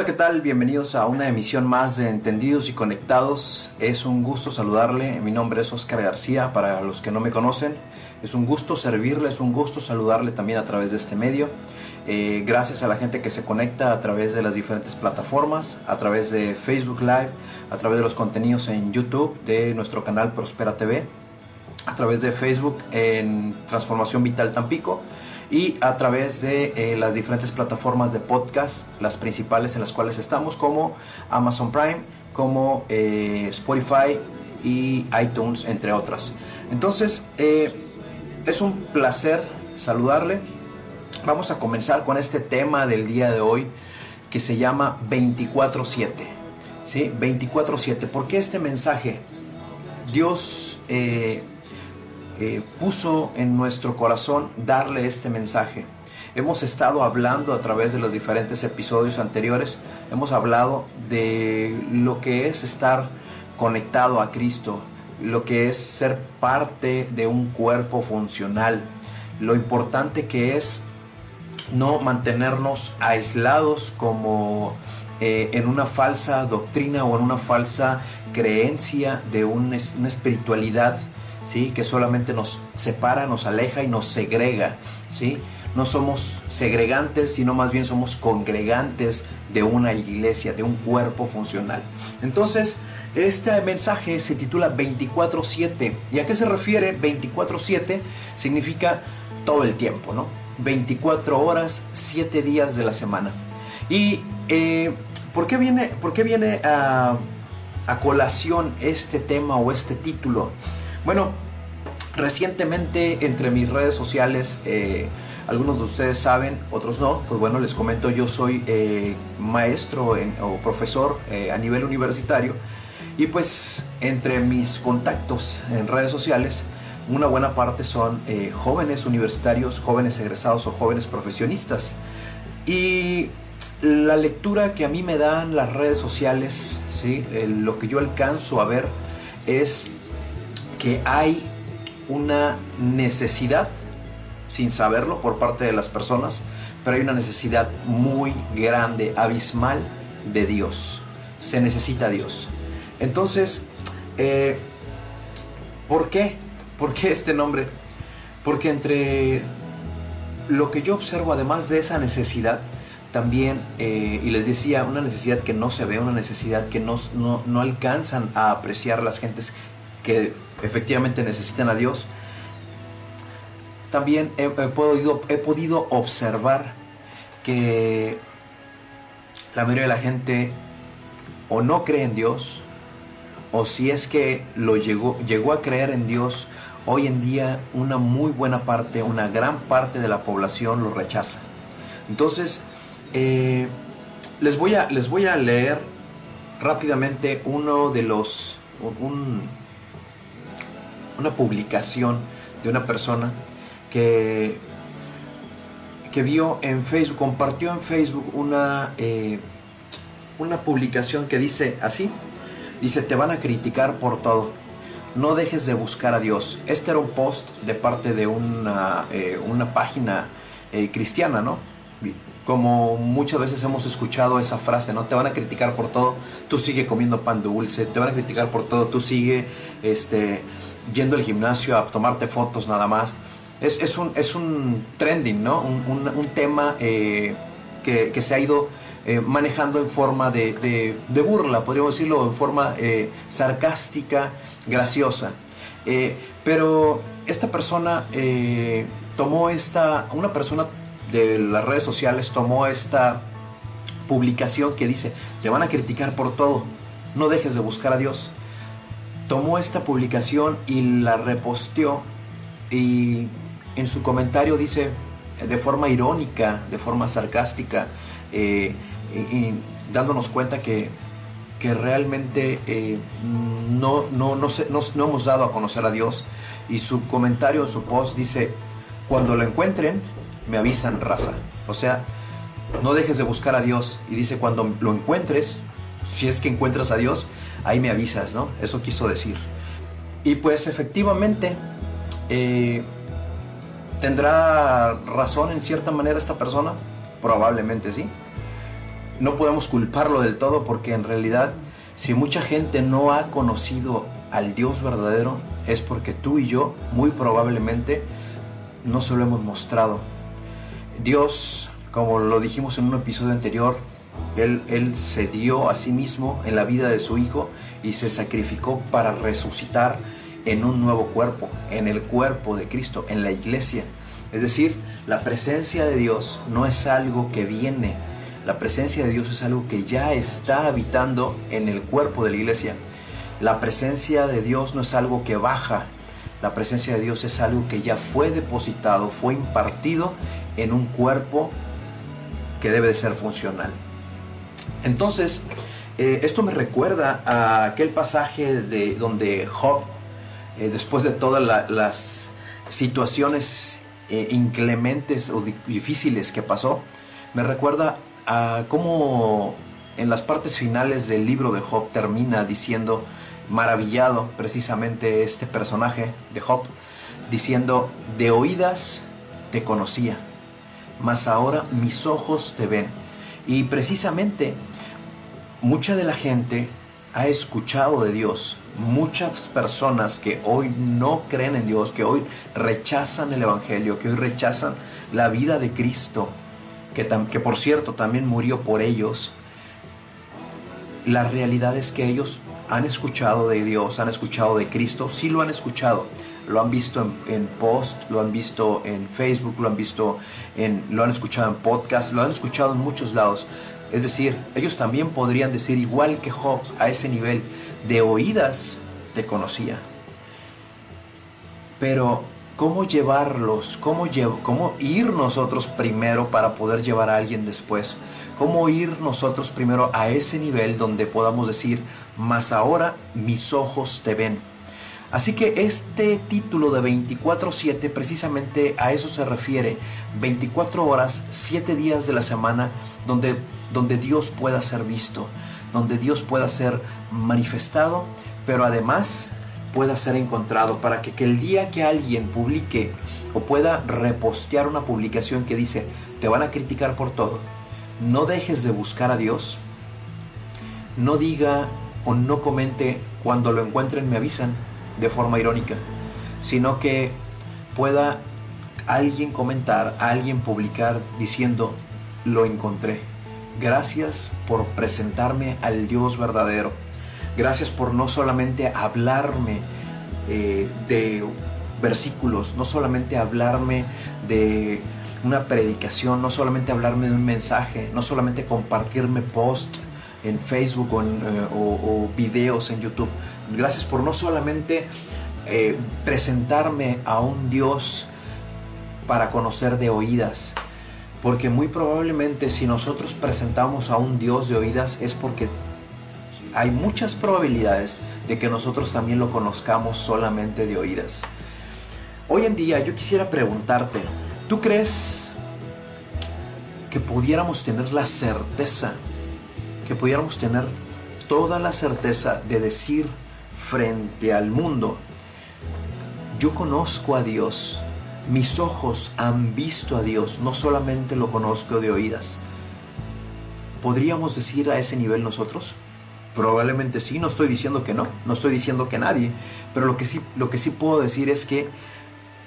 Hola, ¿qué tal? Bienvenidos a una emisión más de Entendidos y Conectados. Es un gusto saludarle. Mi nombre es Oscar García, para los que no me conocen. Es un gusto servirle, es un gusto saludarle también a través de este medio. Eh, gracias a la gente que se conecta a través de las diferentes plataformas, a través de Facebook Live, a través de los contenidos en YouTube de nuestro canal Prospera TV, a través de Facebook en Transformación Vital Tampico y a través de eh, las diferentes plataformas de podcast, las principales en las cuales estamos, como Amazon Prime, como eh, Spotify y iTunes, entre otras. Entonces, eh, es un placer saludarle. Vamos a comenzar con este tema del día de hoy que se llama 24-7. ¿Sí? 24-7. ¿Por qué este mensaje? Dios eh, puso en nuestro corazón darle este mensaje. Hemos estado hablando a través de los diferentes episodios anteriores, hemos hablado de lo que es estar conectado a Cristo, lo que es ser parte de un cuerpo funcional, lo importante que es no mantenernos aislados como eh, en una falsa doctrina o en una falsa creencia de una espiritualidad ¿sí? que solamente nos separa, nos aleja y nos segrega. ¿sí? No somos segregantes, sino más bien somos congregantes de una iglesia, de un cuerpo funcional. Entonces, este mensaje se titula 24/7. ¿Y a qué se refiere 24/7? Significa todo el tiempo, ¿no? 24 horas, 7 días de la semana. ¿Y eh, ¿por qué viene, por qué viene a, a colación este tema o este título? Bueno, recientemente entre mis redes sociales, eh, algunos de ustedes saben, otros no, pues bueno, les comento, yo soy eh, maestro o profesor eh, a nivel universitario y pues entre mis contactos en redes sociales, una buena parte son jóvenes universitarios, jóvenes egresados o jóvenes profesionistas. Y la lectura que a mí me dan las redes sociales, ¿sí? lo que yo alcanzo a ver es que hay una necesidad, sin saberlo por parte de las personas, pero hay una necesidad muy grande, abismal de Dios. Se necesita Dios. Entonces, eh, ¿por qué? ¿Por qué este nombre? Porque entre lo que yo observo, además de esa necesidad, también, eh, y les decía, una necesidad que no se ve, una necesidad que no, no, no alcanzan a apreciar las gentes que efectivamente necesitan a Dios, también he, podido, he podido observar que la mayoría de la gente o no cree en Dios, o si es que lo llegó, llegó a creer en Dios, hoy en día una muy buena parte, una gran parte de la población lo rechaza. Entonces, eh, les, voy a, les voy a leer rápidamente uno de los, un, una publicación de una persona que, que vio en Facebook, compartió en Facebook una, eh, una publicación que dice así, dice, te van a criticar por todo, no dejes de buscar a Dios. Este era un post de parte de una, eh, una página eh, cristiana, ¿no? Como muchas veces hemos escuchado esa frase, ¿no? Te van a criticar por todo, tú sigue comiendo pan dulce, te van a criticar por todo, tú sigue este, yendo al gimnasio a tomarte fotos nada más. Es, es, un, es un trending, ¿no? Un, un, tema eh, que, que, se ha ido eh, manejando en forma de, de, burla, podríamos decirlo, en forma eh, sarcástica, graciosa. pero esta persona tomó esta, una persona de las redes sociales tomó esta publicación que dice, te van a criticar por todo, no dejes de buscar a Dios. Tomó esta publicación y la reposteó y en su comentario dice de forma irónica, de forma sarcástica, eh, y, dándonos cuenta que, que realmente eh, no, no, no, no hemos dado a conocer a Dios. Y su comentario, su post dice, cuando lo encuentren, me avisan raza. O sea, no dejes de buscar a Dios. Y dice, cuando lo encuentres, si es que encuentras a Dios, ahí me avisas, ¿no? Eso quiso decir. Y pues efectivamente, eh, ¿tendrá razón en cierta manera esta persona? Probablemente sí. no podemos culparlo del todo porque en realidad si mucha gente no ha conocido al Dios verdadero es porque tú y yo muy probablemente no se lo hemos mostrado. Dios, como lo dijimos en un episodio anterior, él, él se dio a sí mismo en la vida de su Hijo y se sacrificó para resucitar en un nuevo cuerpo, en el cuerpo de Cristo, en la iglesia. Es decir, la presencia de Dios no es algo que viene la presencia de Dios es algo que ya está habitando en el cuerpo de la iglesia. La presencia de Dios no es algo que baja. La presencia de Dios es algo que ya fue depositado, fue impartido en un cuerpo que debe de ser funcional. Entonces, eh, esto me recuerda a aquel pasaje de donde Job, eh, después de todas las situaciones eh, inclementes o difíciles que pasó, me recuerda a cómo en las partes finales del libro de Job termina diciendo, maravillado precisamente este personaje de Job, diciendo, de oídas te conocía, mas ahora mis ojos te ven. Y precisamente mucha de la gente ha escuchado de Dios, muchas personas que hoy no creen en Dios, que hoy rechazan el Evangelio, que hoy rechazan la vida de Cristo, que, por cierto también murió por ellos, la realidad es que ellos han escuchado de Dios, han escuchado de Cristo, sí lo han escuchado, lo han visto en, post, lo han visto en Facebook, lo han visto en, lo han escuchado en podcast, lo han escuchado en muchos lados. Es decir, ellos también podrían decir igual que Job a ese nivel de oídas te conocía. Pero cómo llevarlos, cómo, cómo ir nosotros primero para poder llevar a alguien después, cómo ir nosotros primero a ese nivel donde podamos decir, más ahora mis ojos te ven. Así que este título de 24/7 precisamente a eso se refiere, 24 horas, 7 días de la semana donde, donde Dios pueda ser visto, donde Dios pueda ser manifestado, pero además pueda ser encontrado, para que, que, el día que alguien publique o pueda repostear una publicación que dice, te van a criticar por todo, no dejes de buscar a Dios, no diga o no comente cuando lo encuentren me avisan de forma irónica, sino que pueda alguien comentar, alguien publicar diciendo, lo encontré. Gracias por presentarme al Dios verdadero Gracias por no solamente hablarme eh, de versículos, no solamente hablarme de una predicación, no solamente hablarme de un mensaje, no solamente compartirme post en Facebook o, eh, videos en YouTube. Gracias por no solamente eh, presentarme a un Dios para conocer de oídas, porque muy probablemente si nosotros presentamos a un Dios de oídas es porque hay muchas probabilidades de que nosotros también lo conozcamos solamente de oídas. Hoy en día yo quisiera preguntarte, ¿tú crees que pudiéramos tener la certeza, que pudiéramos tener toda la certeza de decir frente al mundo, yo conozco a Dios, mis ojos han visto a Dios, no solamente lo conozco de oídas? ¿Podríamos decir a ese nivel nosotros? Probablemente sí, no estoy diciendo que no, no estoy diciendo que nadie, pero lo que sí, lo que sí puedo decir es que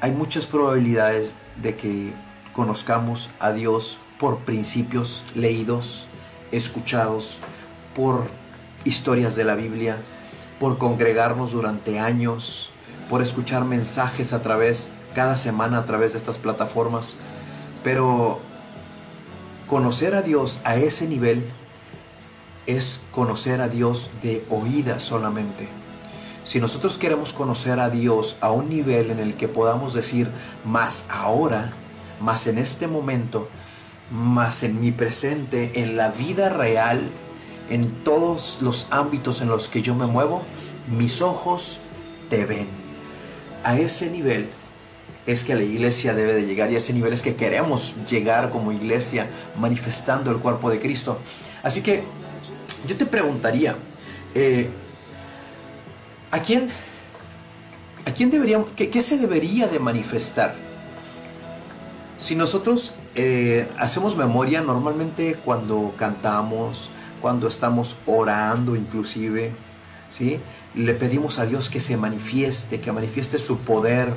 hay muchas probabilidades de que conozcamos a Dios por principios leídos, escuchados, por historias de la Biblia, por congregarnos durante años, por escuchar mensajes a través, cada semana a través de estas plataformas. Pero conocer a Dios a ese nivel es conocer a Dios de oídas solamente. Si nosotros queremos conocer a Dios a un nivel en el que podamos decir más ahora, más en este momento, más en mi presente, en la vida real, en todos los ámbitos en los que yo me muevo, mis ojos te ven. A ese nivel es que la iglesia debe de llegar y a ese nivel es que queremos llegar como iglesia manifestando el cuerpo de Cristo. Así que yo te preguntaría, eh, ¿a quién, a quién deberíamos, qué, qué se debería de manifestar? Si nosotros eh, hacemos memoria normalmente cuando cantamos, cuando estamos orando inclusive, ¿sí? Le pedimos a Dios que se manifieste, que manifieste su poder,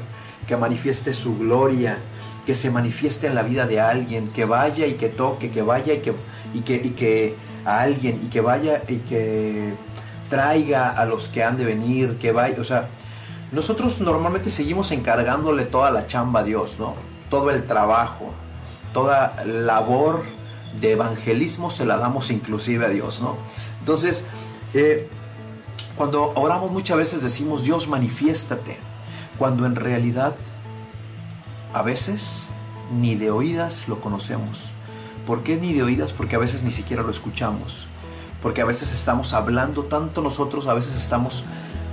que manifieste su gloria, que se manifieste en la vida de alguien, que vaya y que toque, que vaya y que, y que, y que a alguien, y que vaya y que traiga a los que han de venir, que vaya, o sea, nosotros normalmente seguimos encargándole toda la chamba a Dios, ¿no? Todo el trabajo, toda labor de evangelismo se la damos inclusive a Dios, ¿no? Entonces, eh, cuando oramos muchas veces decimos, Dios manifiéstate, cuando en realidad a veces ni de oídas lo conocemos. ¿Por qué ni de oídas? Porque a veces ni siquiera lo escuchamos. Porque a veces estamos hablando tanto nosotros, a veces estamos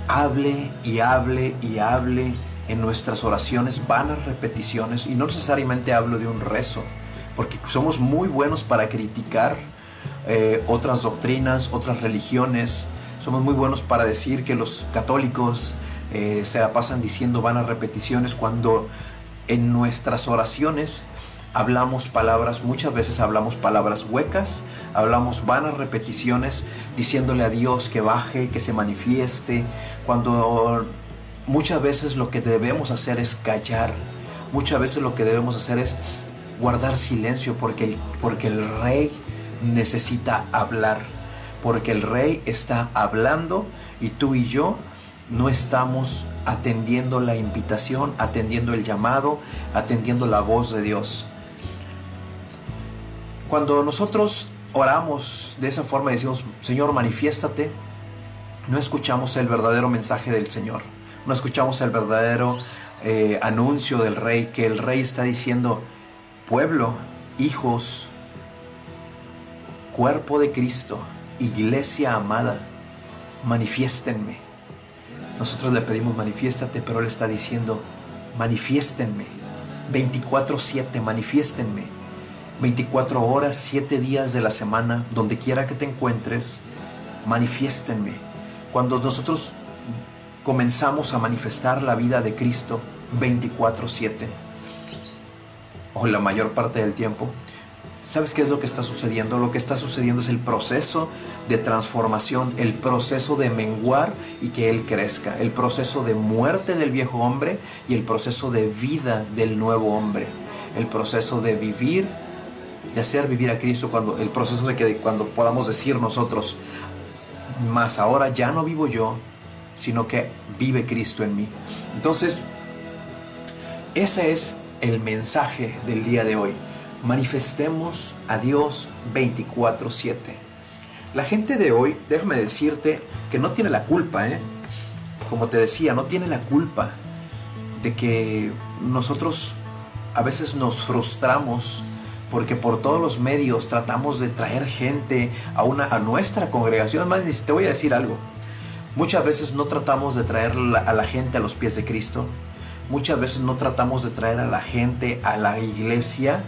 hable y hable y hable en nuestras oraciones, vanas repeticiones, y no necesariamente hablo de un rezo, porque somos muy buenos para criticar eh, otras doctrinas, otras religiones, somos muy buenos para decir que los católicos eh, se la pasan diciendo vanas repeticiones cuando en nuestras oraciones hablamos palabras, muchas veces hablamos palabras huecas, hablamos vanas repeticiones, diciéndole a Dios que baje, que se manifieste, cuando muchas veces lo que debemos hacer es callar, muchas veces lo que debemos hacer es guardar silencio porque el, porque el rey necesita hablar, porque el rey está hablando y tú y yo no estamos atendiendo la invitación, atendiendo el llamado, atendiendo la voz de Dios. Cuando nosotros oramos de esa forma y decimos, Señor, manifiéstate, no escuchamos el verdadero mensaje del Señor, no escuchamos el verdadero eh, anuncio del Rey, que el Rey está diciendo, pueblo, hijos, cuerpo de Cristo, iglesia amada, manifiéstenme. Nosotros le pedimos manifiéstate, pero Él está diciendo, manifiéstenme. 24/7, manifiéstenme 24 horas, 7 días de la semana, donde quiera que te encuentres, manifiéstenme. Cuando nosotros comenzamos a manifestar la vida de Cristo 24/7, o la mayor parte del tiempo, ¿sabes qué es lo que está sucediendo? Lo que está sucediendo es el proceso de transformación, el proceso de menguar y que Él crezca, el proceso de muerte del viejo hombre y el proceso de vida del nuevo hombre, el proceso de vivir de hacer vivir a Cristo cuando el proceso de que cuando podamos decir nosotros más ahora ya no vivo yo sino que vive Cristo en mí entonces ese es el mensaje del día de hoy manifestemos a Dios 24/7 la gente de hoy déjame decirte que no tiene la culpa ¿eh? como te decía no tiene la culpa de que nosotros a veces nos frustramos porque por todos los medios tratamos de traer gente a, una, a nuestra congregación. Más, te voy a decir algo. Muchas veces no tratamos de traer a la gente a los pies de Cristo. Muchas veces no tratamos de traer a la gente a la iglesia.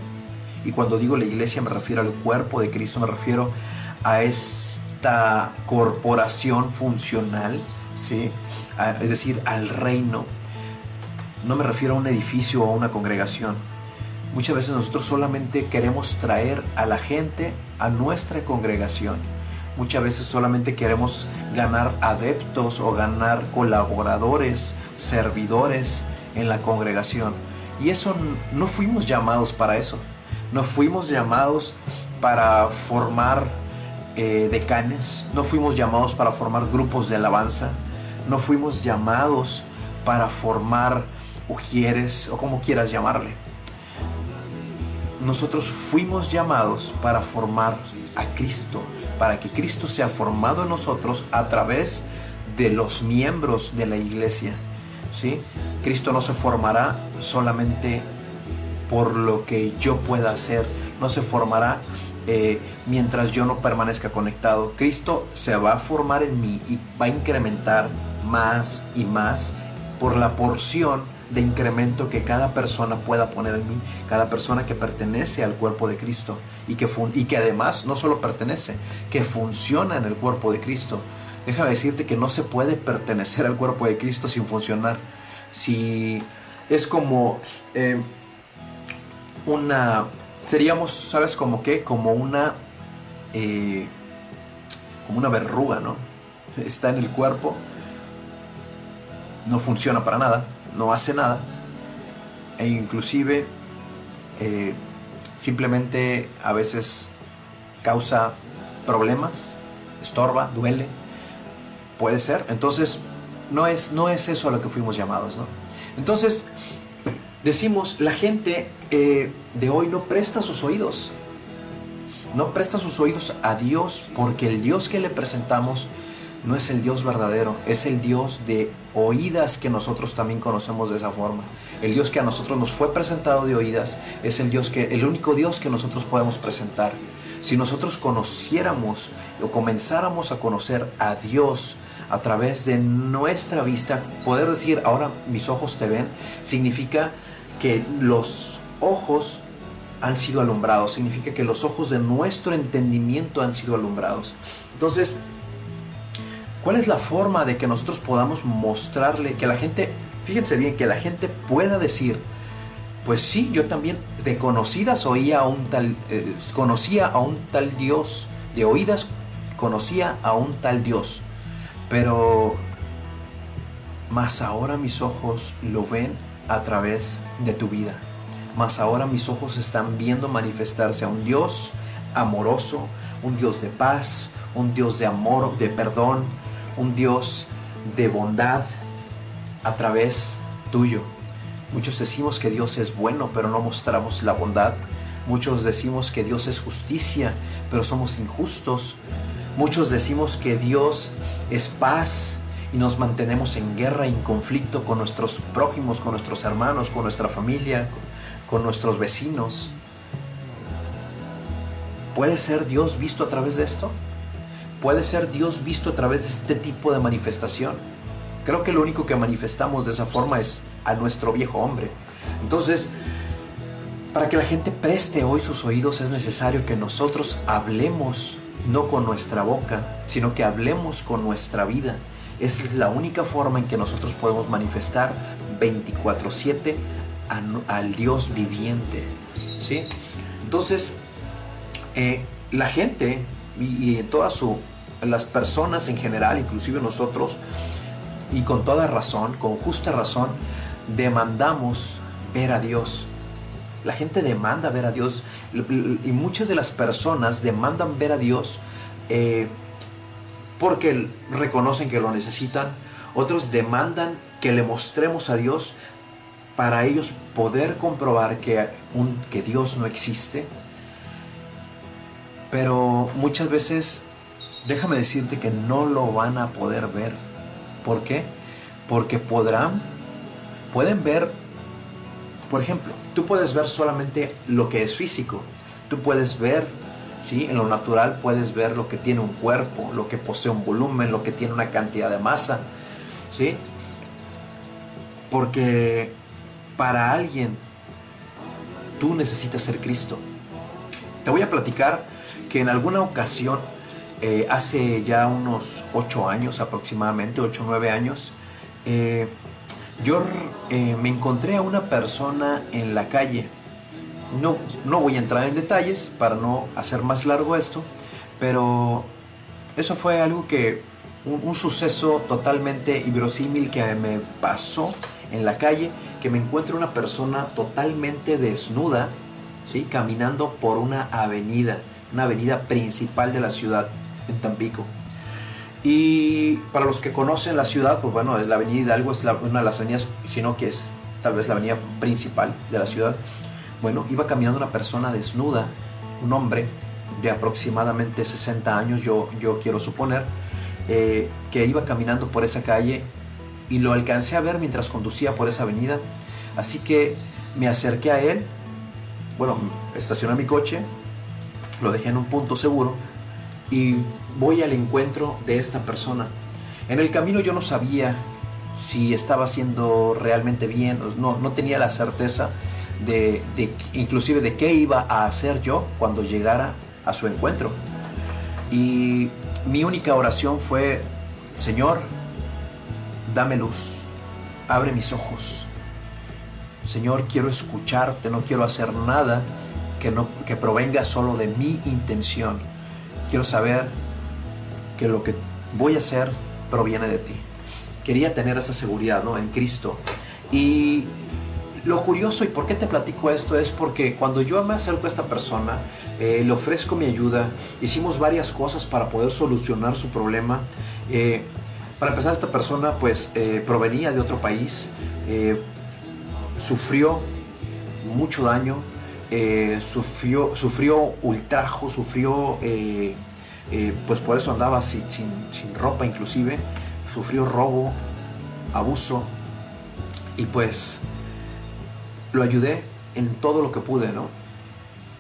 Y cuando digo la iglesia me refiero al cuerpo de Cristo, me refiero a esta corporación funcional, ¿sí? es decir, al reino. No me refiero a un edificio o a una congregación Muchas veces nosotros solamente queremos traer a la gente a nuestra congregación. Muchas veces solamente queremos ganar adeptos o ganar colaboradores, servidores en la congregación. Y eso no fuimos llamados para eso. No fuimos llamados para formar eh, decanes. No fuimos llamados para formar grupos de alabanza. No fuimos llamados para formar ujieres o como quieras llamarle nosotros fuimos llamados para formar a Cristo, para que Cristo sea formado en nosotros a través de los miembros de la iglesia. Cristo no se formará solamente por lo que yo pueda hacer, no se formará eh, mientras yo no permanezca conectado. Cristo se va a formar en mí y va a incrementar más y más por la porción de incremento que cada persona pueda poner en mí, cada persona que pertenece al cuerpo de Cristo y que, y que además no solo pertenece, que funciona en el cuerpo de Cristo. Déjame decirte que no se puede pertenecer al cuerpo de Cristo sin funcionar. Si es como eh, una, seríamos, ¿sabes como qué? Como una, eh, como una verruga, ¿no? Está en el cuerpo, no funciona para nada, no hace nada, e inclusive eh, simplemente a veces causa problemas, estorba, duele, puede ser. Entonces, no es, no es eso a lo que fuimos llamados, ¿no? Entonces, decimos, la gente eh, de hoy no presta sus oídos, no presta sus oídos a Dios porque el Dios que le presentamos no es el Dios verdadero, es el Dios de oídas que nosotros también conocemos de esa forma. El Dios que a nosotros nos fue presentado de oídas es el Dios que el único Dios que nosotros podemos presentar. Si nosotros conociéramos o comenzáramos a conocer a Dios a través de nuestra vista, poder decir, ahora mis ojos te ven, significa que los ojos han sido alumbrados, significa que los ojos de nuestro entendimiento han sido alumbrados. Entonces, ¿cuál es la forma de que nosotros podamos mostrarle, que la gente, fíjense bien, que la gente pueda decir, pues sí, yo también de conocidas oía a un tal, eh, conocía a un tal Dios, de oídas conocía a un tal Dios, pero más ahora mis ojos lo ven a través de tu vida. Más ahora mis ojos están viendo manifestarse a un Dios amoroso, un Dios de paz, un Dios de amor, de perdón, un Dios de bondad a través tuyo. Muchos decimos que Dios es bueno, pero no mostramos la bondad. Muchos decimos que Dios es justicia, pero somos injustos. Muchos decimos que Dios es paz y nos mantenemos en guerra en conflicto con nuestros prójimos, con nuestros hermanos, con nuestra familia, con nuestros vecinos. ¿Puede ser Dios visto a través de esto? ¿Puede ser Dios visto a través de este tipo de manifestación? Creo que lo único que manifestamos de esa forma es a nuestro viejo hombre. Entonces, para que la gente preste hoy sus oídos es necesario que nosotros hablemos no con nuestra boca, sino que hablemos con nuestra vida. Esa es la única forma en que nosotros podemos manifestar 24/7 al Dios viviente. ¿sí? Entonces, eh, la gente y, todas las personas en general, inclusive nosotros, y con toda razón, con justa razón, demandamos ver a Dios. La gente demanda ver a Dios y muchas de las personas demandan ver a Dios eh, porque reconocen que lo necesitan. Otros demandan que le mostremos a Dios para ellos poder comprobar que, que Dios no existe. Pero muchas veces, déjame decirte que no lo van a poder ver. ¿Por qué? Porque podrán, pueden ver, por ejemplo, tú puedes ver solamente lo que es físico. Tú puedes ver, ¿sí? En lo natural puedes ver lo que tiene un cuerpo, lo que posee un volumen, lo que tiene una cantidad de masa, ¿sí? Porque para alguien tú necesitas ser Cristo. Te voy a platicar que en alguna ocasión, eh, hace ya unos ocho años aproximadamente, ocho o nueve años, eh, yo eh, me encontré a una persona en la calle. No, no voy a entrar en detalles para no hacer más largo esto, pero eso fue algo que, un, suceso totalmente inverosímil que me pasó en la calle, que me encuentro una persona totalmente desnuda, ¿sí? caminando por una avenida una avenida principal de la ciudad, en Tampico. Y para los que conocen la ciudad, pues bueno, la avenida Hidalgo es una de las avenidas, sino que es tal vez la avenida principal de la ciudad. Bueno, iba caminando una persona desnuda, un hombre de aproximadamente 60 años, yo, yo quiero suponer, eh, que iba caminando por esa calle y lo alcancé a ver mientras conducía por esa avenida. Así que me acerqué a él, bueno, estacioné mi coche, lo dejé en un punto seguro y voy al encuentro de esta persona. En el camino yo no sabía si estaba haciendo realmente bien, no, no tenía la certeza de, inclusive de qué iba a hacer yo cuando llegara a su encuentro. Y mi única oración fue, Señor, dame luz, abre mis ojos. Señor, quiero escucharte, no quiero hacer nada que, no, que provenga solo de mi intención. Quiero saber que lo que voy a hacer proviene de ti. Quería tener esa seguridad ¿no? en Cristo. Y lo curioso y por qué te platico esto es porque cuando yo me acerco a esta persona, eh, le ofrezco mi ayuda, hicimos varias cosas para poder solucionar su problema. Eh, para empezar, esta persona pues eh, provenía de otro país, sufrió mucho daño, sufrió, sufrió ultrajo, sufrió, pues por eso andaba sin, sin ropa inclusive, sufrió robo, abuso y pues lo ayudé en todo lo que pude, ¿no?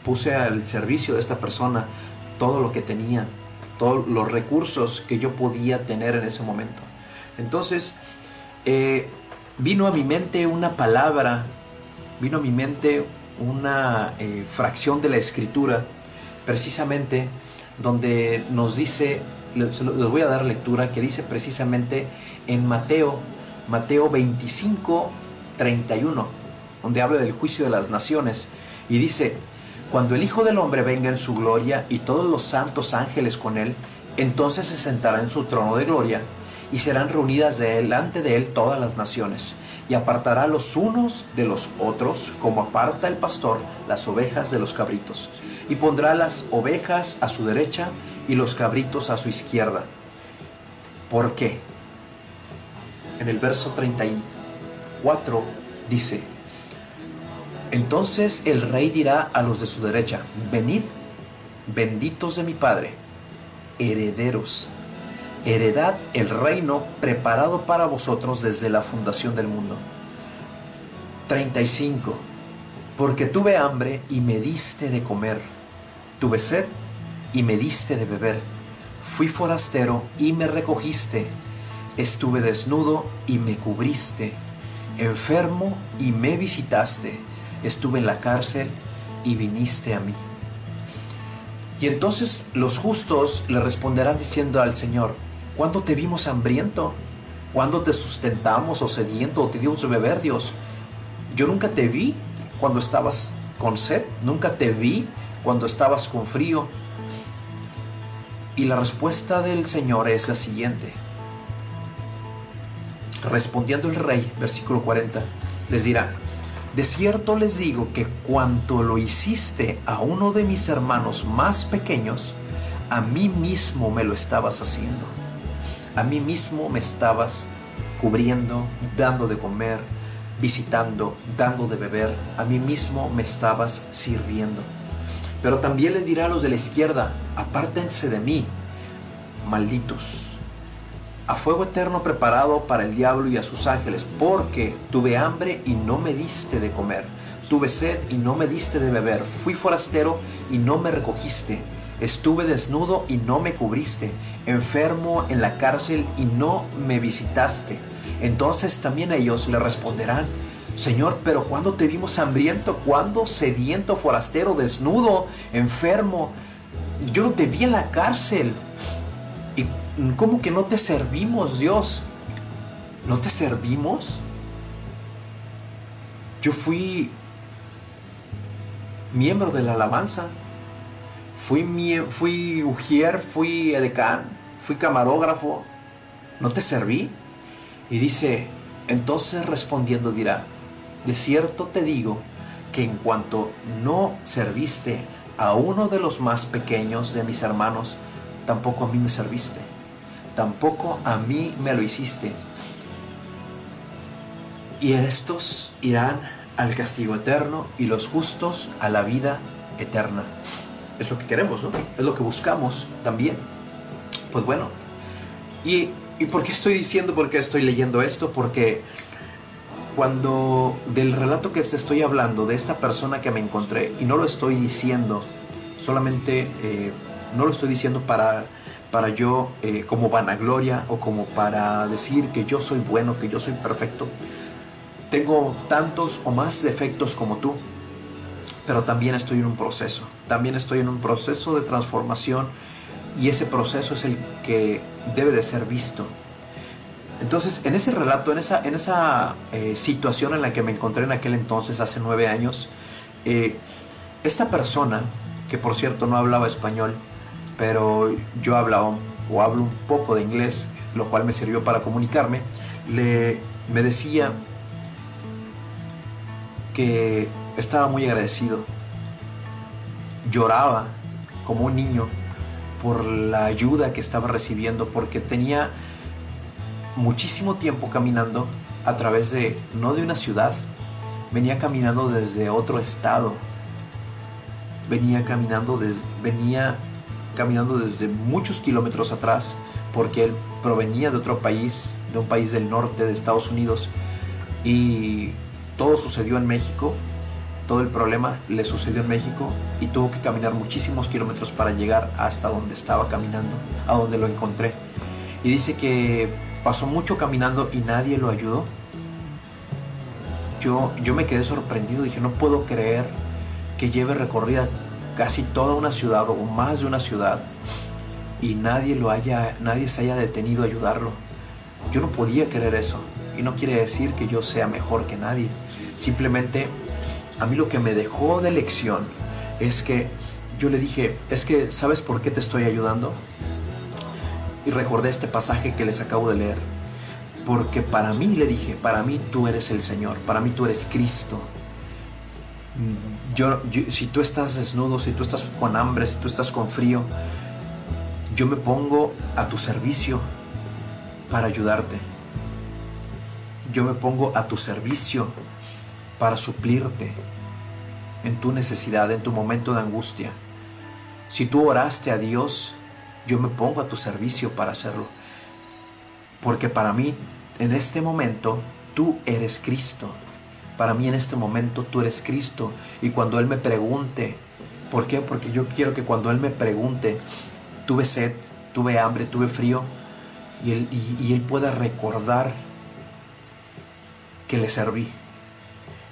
Puse al servicio de esta persona todo lo que tenía, todos los recursos que yo podía tener en ese momento. Entonces, eh, vino a mi mente una palabra, vino a mi mente una eh, fracción de la escritura, precisamente donde nos dice, les, voy a dar lectura, que dice precisamente en Mateo, Mateo 25, 31 donde habla del juicio de las naciones, y dice, cuando el Hijo del Hombre venga en su gloria y todos los santos ángeles con él, entonces se sentará en su trono de gloria, y serán reunidas delante de él todas las naciones, y apartará los unos de los otros, como aparta el pastor las ovejas de los cabritos, y pondrá las ovejas a su derecha y los cabritos a su izquierda. ¿Por qué? En el verso 34 dice, entonces el rey dirá a los de su derecha, venid, benditos de mi Padre, herederos, heredad el reino preparado para vosotros desde la fundación del mundo. 35. Porque tuve hambre y me diste de comer, tuve sed y me diste de beber, fui forastero y me recogiste, estuve desnudo y me cubriste, enfermo y me visitaste estuve en la cárcel y viniste a mí. Y entonces los justos le responderán diciendo al Señor, ¿cuándo te vimos hambriento? ¿Cuándo te sustentamos o sediento o te dimos de beber, Dios? Yo nunca te vi cuando estabas con sed, nunca te vi cuando estabas con frío. Y la respuesta del Señor es la siguiente. Respondiendo el rey, versículo 40, les dirá, de cierto les digo que cuanto lo hiciste a uno de mis hermanos más pequeños, a mí mismo me lo estabas haciendo. A mí mismo me estabas cubriendo, dando de comer, visitando, dando de beber. A mí mismo me estabas sirviendo. Pero también les dirá a los de la izquierda, apártense de mí, malditos a fuego eterno preparado para el diablo y a sus ángeles, porque tuve hambre y no me diste de comer, tuve sed y no me diste de beber, fui forastero y no me recogiste, estuve desnudo y no me cubriste, enfermo en la cárcel y no me visitaste. Entonces también ellos le responderán, Señor, pero ¿cuándo te vimos hambriento? ¿Cuándo sediento, forastero, desnudo, enfermo? Yo no te vi en la cárcel ¿Cómo que no te servimos, Dios? ¿No te servimos? Yo fui miembro de la alabanza. Fui, fui ujier, fui edecán, fui camarógrafo. ¿No te serví? Y dice, entonces respondiendo dirá, de cierto te digo que en cuanto no serviste a uno de los más pequeños de mis hermanos, tampoco a mí me serviste tampoco a mí me lo hiciste. Y estos irán al castigo eterno y los justos a la vida eterna. Es lo que queremos, ¿no? Es lo que buscamos también. Pues bueno, ¿y, y por qué estoy diciendo, por qué estoy leyendo esto? Porque cuando del relato que estoy hablando, de esta persona que me encontré, y no lo estoy diciendo, solamente eh, no lo estoy diciendo para para yo eh, como vanagloria o como para decir que yo soy bueno, que yo soy perfecto. Tengo tantos o más defectos como tú, pero también estoy en un proceso. También estoy en un proceso de transformación y ese proceso es el que debe de ser visto. Entonces, en ese relato, en esa, en esa eh, situación en la que me encontré en aquel entonces, hace nueve años, eh, esta persona, que por cierto no hablaba español, pero yo hablaba o hablo un poco de inglés, lo cual me sirvió para comunicarme, le, me decía que estaba muy agradecido. Lloraba como un niño por la ayuda que estaba recibiendo, porque tenía muchísimo tiempo caminando a través de, no de una ciudad, venía caminando desde otro estado, venía caminando, desde, venía caminando desde muchos kilómetros atrás, porque él provenía de otro país, de un país del norte de Estados Unidos, y todo sucedió en México, todo el problema le sucedió en México y tuvo que caminar muchísimos kilómetros para llegar hasta donde estaba caminando, a donde lo encontré. Y dice que pasó mucho caminando y nadie lo ayudó. Yo, yo me quedé sorprendido, dije, no puedo creer que lleve recorrida casi toda una ciudad o más de una ciudad y nadie lo haya, nadie se haya detenido a ayudarlo. Yo no podía creer eso y no quiere decir que yo sea mejor que nadie. Simplemente a mí lo que me dejó de lección es que yo le dije, es que ¿sabes por qué te estoy ayudando? Y recordé este pasaje que les acabo de leer. Porque para mí, le dije, para mí tú eres el Señor, para mí tú eres Cristo. Yo, si tú estás desnudo, si tú estás con hambre, si tú estás con frío, yo me pongo a tu servicio para ayudarte. Yo me pongo a tu servicio para suplirte en tu necesidad, en tu momento de angustia. Si tú oraste a Dios, yo me pongo a tu servicio para hacerlo. Porque para mí, en este momento, tú eres Cristo. Para mí en este momento tú eres Cristo. Y cuando Él me pregunte, ¿por qué? Porque yo quiero que cuando Él me pregunte, tuve sed, tuve hambre, tuve frío, y Él, pueda recordar que le serví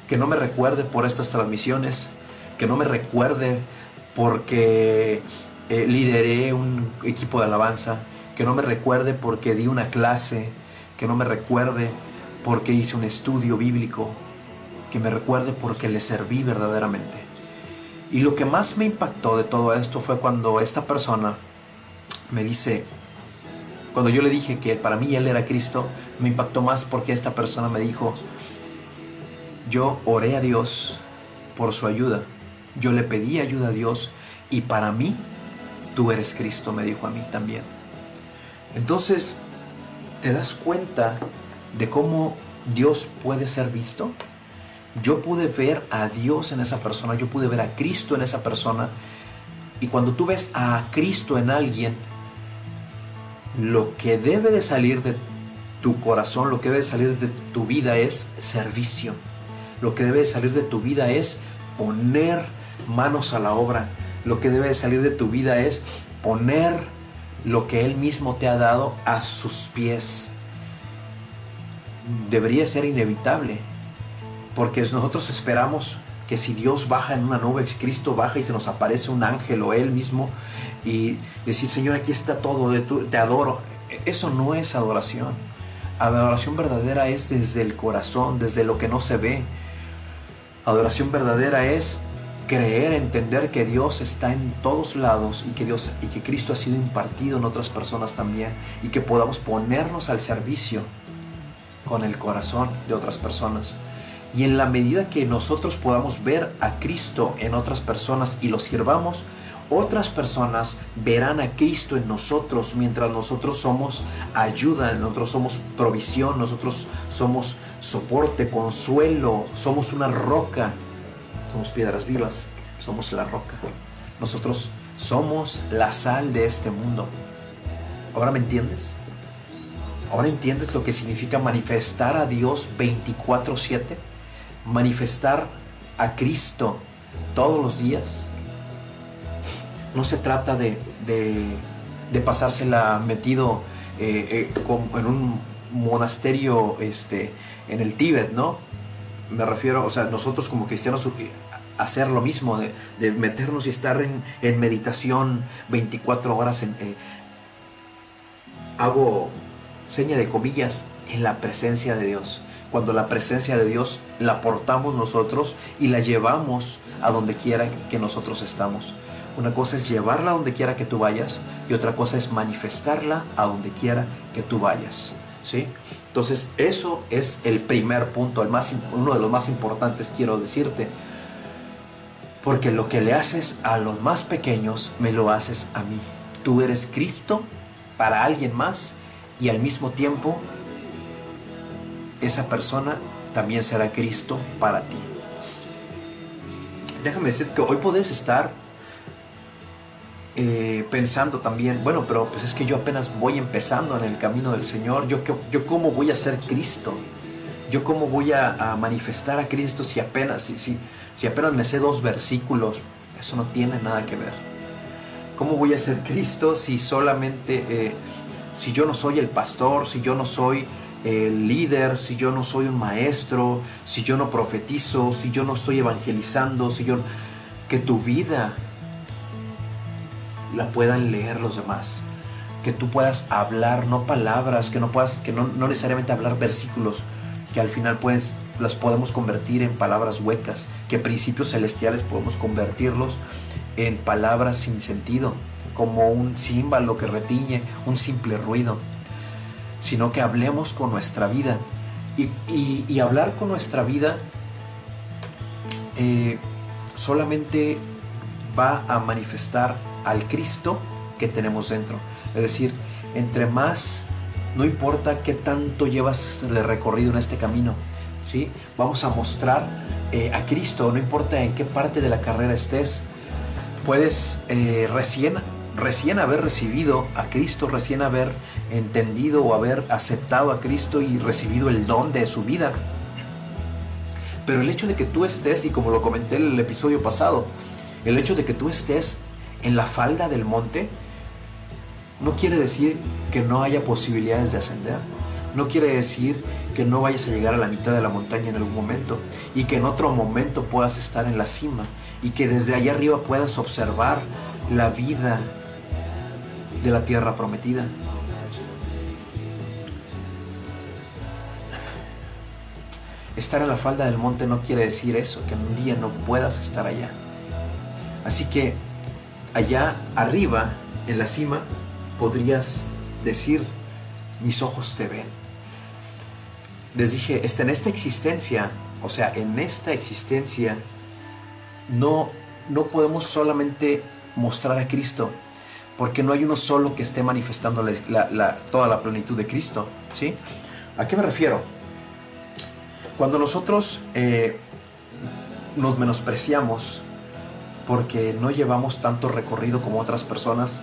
que no me recuerde por estas transmisiones, que no me recuerde porque eh, lideré un equipo de alabanza, que no me recuerde porque di una clase, que no me recuerde porque hice un estudio bíblico, que me recuerde porque le serví verdaderamente. Y lo que más me impactó de todo esto fue cuando esta persona me dice, cuando yo le dije que para mí él era Cristo, me impactó más porque esta persona me dijo, yo oré a Dios por su ayuda. Yo le pedí ayuda a Dios y para mí tú eres Cristo, me dijo a mí también. Entonces, ¿te das cuenta de cómo Dios puede ser visto? Yo pude ver a Dios en esa persona, yo pude ver a Cristo en esa persona. Y cuando tú ves a Cristo en alguien, lo que debe de salir de tu corazón, lo que debe de salir de tu vida es servicio lo que debe salir de tu vida es poner manos a la obra. Lo que debe salir de tu vida es poner lo que Él mismo te ha dado a sus pies. Debería ser inevitable, porque nosotros esperamos que si Dios baja en una nube, Cristo baja y se nos aparece un ángel o Él mismo y decir, Señor, aquí está todo, te adoro. Eso no es adoración. Adoración verdadera es desde el corazón, desde lo que no se ve, Adoración verdadera es creer, entender que Dios está en todos lados y que Dios y que Cristo ha sido impartido en otras personas también y que podamos ponernos al servicio con el corazón de otras personas. Y en la medida que nosotros podamos ver a Cristo en otras personas y lo sirvamos, otras personas verán a Cristo en nosotros mientras nosotros somos ayuda, nosotros somos provisión, nosotros somos soporte, consuelo, somos una roca, somos piedras vivas, somos la roca. Nosotros somos la sal de este mundo. ¿Ahora me entiendes? ¿Ahora entiendes lo que significa manifestar a Dios 24/7? Manifestar a Cristo todos los días no se trata de, de, pasársela metido eh, eh, en un monasterio este, en el Tíbet, ¿no? Me refiero, o sea, nosotros como cristianos eh, hacer lo mismo, de, meternos y estar en, meditación 24 horas. En, hago seña de comillas en la presencia de Dios. cuando la presencia de Dios la portamos nosotros y la llevamos a donde quiera que nosotros estamos. Una cosa es llevarla a donde quiera que tú vayas y otra cosa es manifestarla a donde quiera que tú vayas. ¿sí? Entonces eso es el primer punto, el más, uno de los más importantes quiero decirte. Porque lo que le haces a los más pequeños, me lo haces a mí. Tú eres Cristo para alguien más y al mismo tiempo esa persona también será Cristo para ti. Déjame decir que hoy puedes estar eh, pensando también, bueno, pero pues es que yo apenas voy empezando en el camino del Señor, yo, yo cómo voy a ser Cristo, yo cómo voy a, manifestar a Cristo si apenas, si, si, si apenas me sé dos versículos, eso no tiene nada que ver. ¿Cómo voy a ser Cristo si solamente, eh, si yo no soy el pastor, si yo no soy el líder, si yo no soy un maestro, si yo no profetizo, si yo no estoy evangelizando, si yo que tu vida la puedan leer los demás, que tú puedas hablar no palabras, que no puedas que no, necesariamente hablar versículos, que al final puedes las podemos convertir en palabras huecas, que principios celestiales podemos convertirlos en palabras sin sentido, como un címbalo que retiñe, un simple ruido sino que hablemos con nuestra vida. Y, hablar con nuestra vida eh, solamente va a manifestar al Cristo que tenemos dentro. Es decir, entre más, no importa qué tanto llevas de recorrido en este camino, ¿sí? vamos a mostrar eh, a Cristo, no importa en qué parte de la carrera estés. Puedes eh, recién recién haber recibido a Cristo, recién haber entendido o haber aceptado a Cristo y recibido el don de su vida. Pero el hecho de que tú estés, y como lo comenté en el episodio pasado, el hecho de que tú estés en la falda del monte, no quiere decir que no haya posibilidades de ascender. No quiere decir que no vayas a llegar a la mitad de la montaña en algún momento y que en otro momento puedas estar en la cima y que desde allá arriba puedas observar la vida de la tierra prometida. Estar en la falda del monte no quiere decir eso, que un día no puedas estar allá. Así que allá arriba, en la cima, podrías decir, mis ojos te ven. Les dije, en esta existencia, o sea, en esta existencia, no, no podemos solamente mostrar a Cristo, porque no hay uno solo que esté manifestando toda la plenitud de Cristo. ¿sí? ¿A qué me refiero? Cuando nosotros eh, nos menospreciamos porque no llevamos tanto recorrido como otras personas,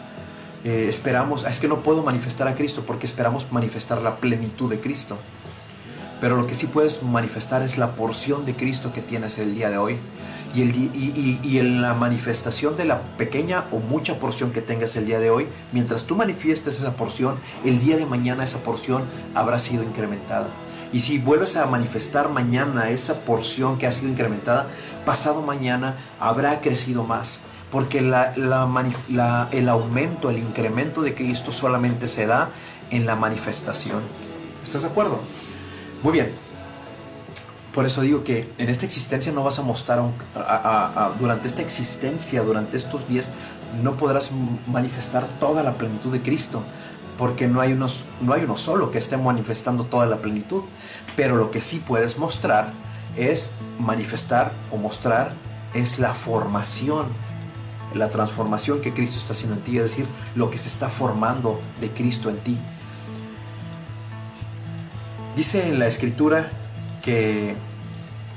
eh, esperamos, es que no puedo manifestar a Cristo porque esperamos manifestar la plenitud de Cristo. Pero lo que sí puedes manifestar es la porción de Cristo que tienes el día de hoy y, y, en la manifestación de la pequeña o mucha porción que tengas el día de hoy, mientras tú manifiestes esa porción, el día de mañana esa porción habrá sido incrementada. Y si vuelves a manifestar mañana esa porción que ha sido incrementada, pasado mañana habrá crecido más. Porque el aumento, el incremento de Cristo solamente se da en la manifestación. ¿Estás de acuerdo? Muy bien. Por eso digo que en esta existencia no vas a mostrar, durante esta existencia, durante estos días, no podrás manifestar toda la plenitud de Cristo, porque no hay, no hay uno solo que esté manifestando toda la plenitud. Pero lo que sí puedes mostrar es manifestar o mostrar es la formación, la transformación que Cristo está haciendo en ti, es decir, lo que se está formando de Cristo en ti. Dice en la escritura que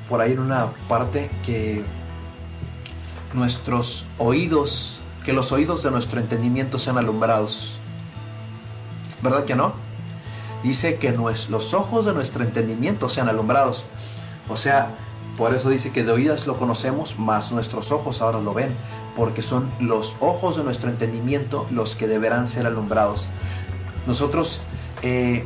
por ahí en una parte que nuestros oídos, que los oídos de nuestro entendimiento sean alumbrados. ¿Verdad que no? Dice que los ojos de nuestro entendimiento sean alumbrados. O sea, por eso dice que de oídas lo conocemos, más nuestros ojos ahora lo ven, porque son los ojos de nuestro entendimiento los que deberán ser alumbrados. Nosotros eh,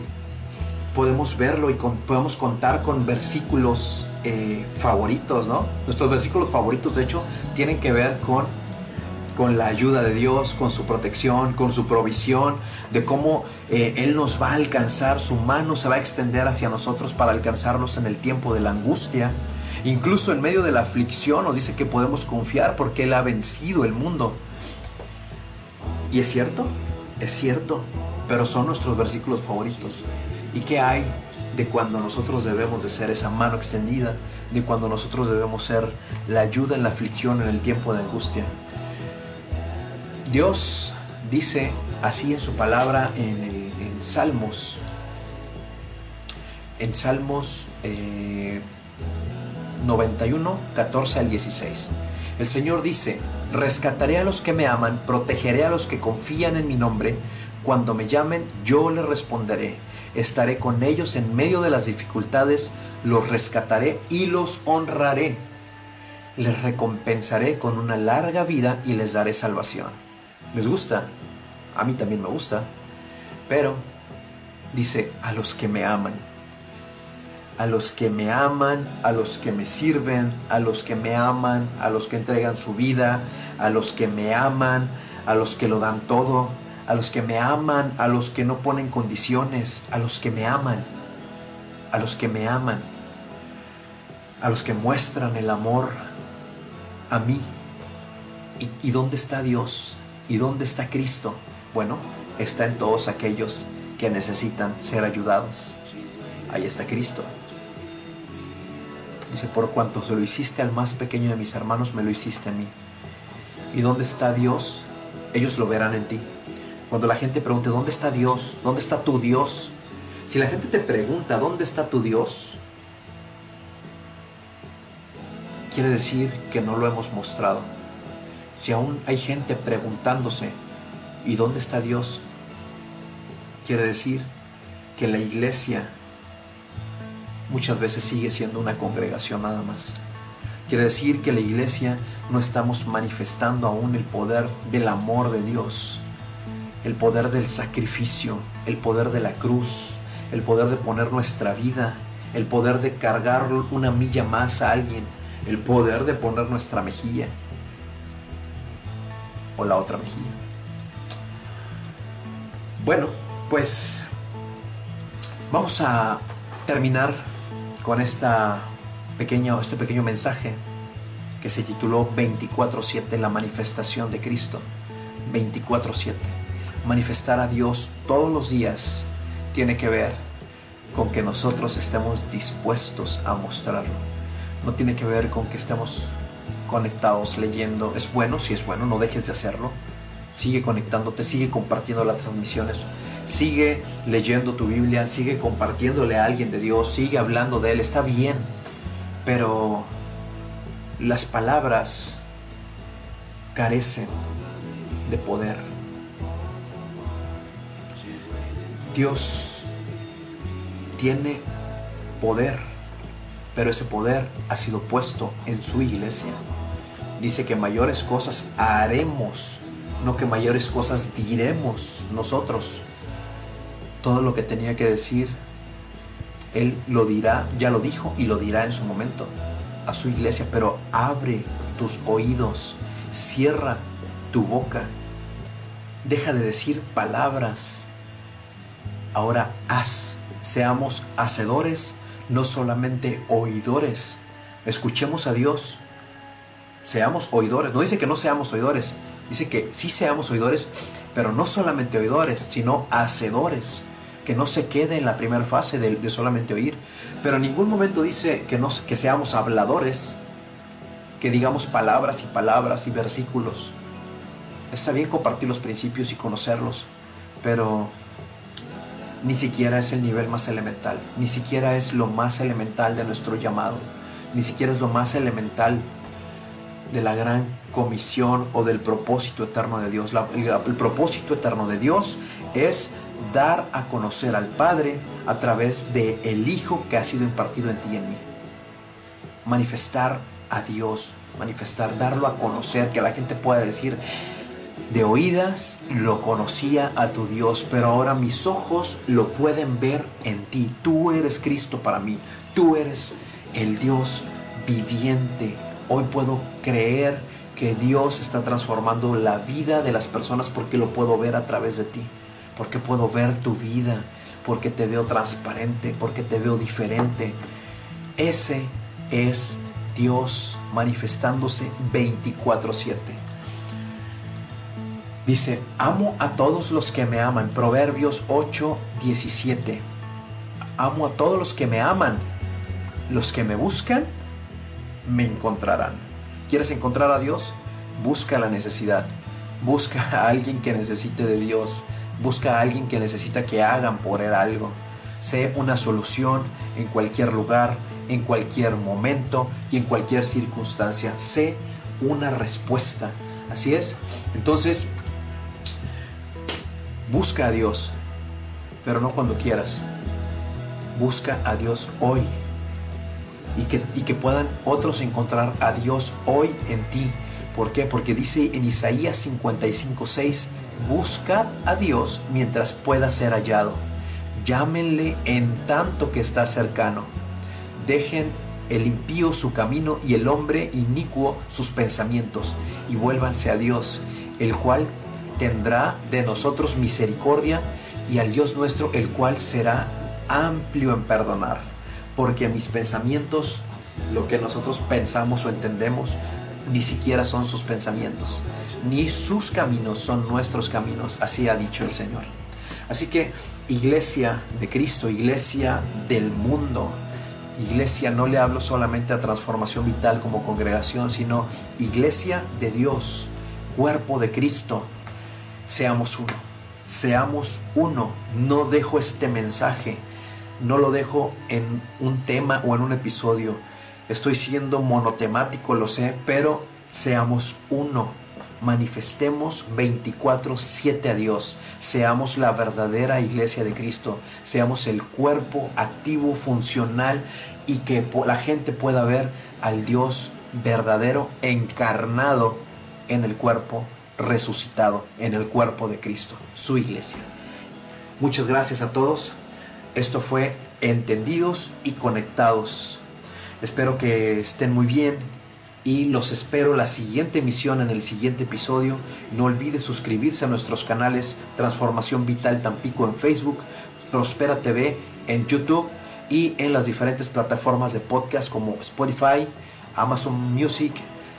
podemos verlo y podemos contar con versículos eh, favoritos, ¿no? Nuestros versículos favoritos, de hecho, tienen que ver con, con la ayuda de Dios, con su protección, con su provisión, de cómo eh, Él nos va a alcanzar, su mano se va a extender hacia nosotros para alcanzarnos en el tiempo de la angustia. Incluso en medio de la aflicción nos dice que podemos confiar porque Él ha vencido el mundo. ¿Y es cierto? Es cierto, pero son nuestros versículos favoritos. ¿Y qué hay de cuando nosotros debemos de ser esa mano extendida, de cuando nosotros debemos ser la ayuda en la aflicción en el tiempo de angustia? Dios dice así en su palabra en, el, Salmos, en Salmos 91, eh, 14 al 16. El Señor dice, rescataré a los que me aman, protegeré a los que confían en mi nombre, cuando me llamen yo les responderé, estaré con ellos en medio de las dificultades, los rescataré y los honraré, les recompensaré con una larga vida y les daré salvación les gusta, a mí también me gusta, pero dice a los que me aman, a los que me aman, a los que me sirven, a los que me aman, a los que entregan su vida, a los que me aman, a los que lo dan todo, a los que me aman, a los que no ponen condiciones, a los que me aman, a los que me aman, a los que muestran el amor a mí. ¿Y, dónde está Dios? ¿Y dónde está Cristo? Bueno, está en todos aquellos que necesitan ser ayudados. Ahí está Cristo. Dice, por cuanto se lo hiciste al más pequeño de mis hermanos, me lo hiciste a mí. ¿Y dónde está Dios? Ellos lo verán en ti. Cuando la gente pregunte, ¿dónde está Dios? ¿Dónde está tu Dios? Si la gente te pregunta, ¿dónde está tu Dios? Quiere decir que no lo hemos mostrado si aún hay gente preguntándose, ¿y dónde está Dios? Quiere decir que la iglesia muchas veces sigue siendo una congregación nada más. Quiere decir que la iglesia no estamos manifestando aún el poder del amor de Dios, el poder del sacrificio, el poder de la cruz, el poder de poner nuestra vida, el poder de cargar una milla más a alguien, el poder de poner nuestra mejilla o la otra mejilla. Bueno, pues vamos a terminar con esta pequeña, este pequeño mensaje que se tituló 24/7, la manifestación de Cristo. 24/7. Manifestar a Dios todos los días tiene que ver con que nosotros estemos dispuestos a mostrarlo. No tiene que ver con que estemos conectados leyendo. Es bueno, si es bueno, no dejes de hacerlo. Sigue conectándote, sigue compartiendo las transmisiones, sigue leyendo tu Biblia, sigue compartiéndole a alguien de Dios, sigue hablando de Él, está bien. Pero las palabras carecen de poder. Dios tiene poder, pero ese poder ha sido puesto en su iglesia dice que mayores cosas haremos, no que mayores cosas diremos nosotros. Todo lo que tenía que decir, Él lo dirá, ya lo dijo y lo dirá en su momento a su iglesia, pero abre tus oídos, cierra tu boca, deja de decir palabras, ahora haz, seamos hacedores, no solamente oidores, escuchemos a Dios, seamos oidores. No dice que no seamos oidores, dice que sí seamos oidores, pero no solamente oidores, sino hacedores. Que no se quede en la primera fase de, solamente oír. Pero en ningún momento dice que, no, que seamos habladores, que digamos palabras y palabras y versículos. Está bien compartir los principios y conocerlos, pero ni siquiera es el nivel más elemental, ni siquiera es lo más elemental de nuestro llamado, ni siquiera es lo más elemental de la gran comisión o del propósito eterno de Dios. el, propósito eterno de Dios es dar a conocer al Padre a través de el Hijo que ha sido impartido en ti y en mí. Manifestar a Dios, manifestar, darlo a conocer, que la gente pueda decir, de oídas lo conocía a tu Dios, pero ahora mis ojos lo pueden ver en ti. Tú eres Cristo para mí, tú eres el Dios viviente Hoy puedo creer que Dios está transformando la vida de las personas porque lo puedo ver a través de ti, porque puedo ver tu vida, porque te veo transparente, porque te veo diferente. Ese es Dios manifestándose 24/7. Dice, amo a todos los que me aman. Proverbios 8, 17. Amo a todos los que me aman. Los que me buscan, me encontrarán. ¿Quieres encontrar a Dios? Busca la necesidad. Busca a alguien que necesite de Dios. Busca a alguien que necesita que hagan por él algo. Sé una solución en cualquier lugar, en cualquier momento y en cualquier circunstancia. Sé una respuesta. Así es. Entonces, busca a Dios, pero no cuando quieras. Busca a Dios hoy. Y que, y que puedan otros encontrar a Dios hoy en ti. ¿Por qué? Porque dice en Isaías 55, 6, buscad a Dios mientras pueda ser hallado. Llámenle en tanto que está cercano. Dejen el impío su camino y el hombre inicuo sus pensamientos y vuélvanse a Dios, el cual tendrá de nosotros misericordia y al Dios nuestro, el cual será amplio en perdonar. Porque mis pensamientos, lo que nosotros pensamos o entendemos, ni siquiera son sus pensamientos, ni sus caminos son nuestros caminos, así ha dicho el Señor. Así que iglesia de Cristo, iglesia del mundo, iglesia no le hablo solamente a transformación vital como congregación, sino iglesia de Dios, cuerpo de Cristo, seamos uno, seamos uno, no dejo este mensaje, no lo dejo en un tema o en un episodio, Estoy siendo monotemático, lo sé, pero seamos uno. Manifestemos 24/7 a Dios. Seamos la verdadera iglesia de Cristo. Seamos el cuerpo activo, funcional y que la gente pueda ver al Dios verdadero encarnado en el cuerpo resucitado, en el cuerpo de Cristo, su iglesia. Muchas gracias a todos. Esto fue Entendidos y Conectados. Espero que estén muy bien y los espero la siguiente emisión en el siguiente episodio. No olvides suscribirse a nuestros canales Transformación Vital Tampico en Facebook, Prospera TV en YouTube y en las diferentes plataformas de podcast como Spotify, Amazon Music,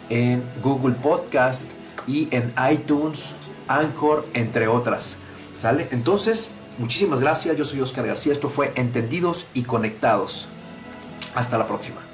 en Google Podcast y en iTunes, Anchor, entre otras. ¿Sale? Entonces, muchísimas gracias. Yo soy Oscar García. Esto fue Entendidos y Conectados. Hasta la próxima.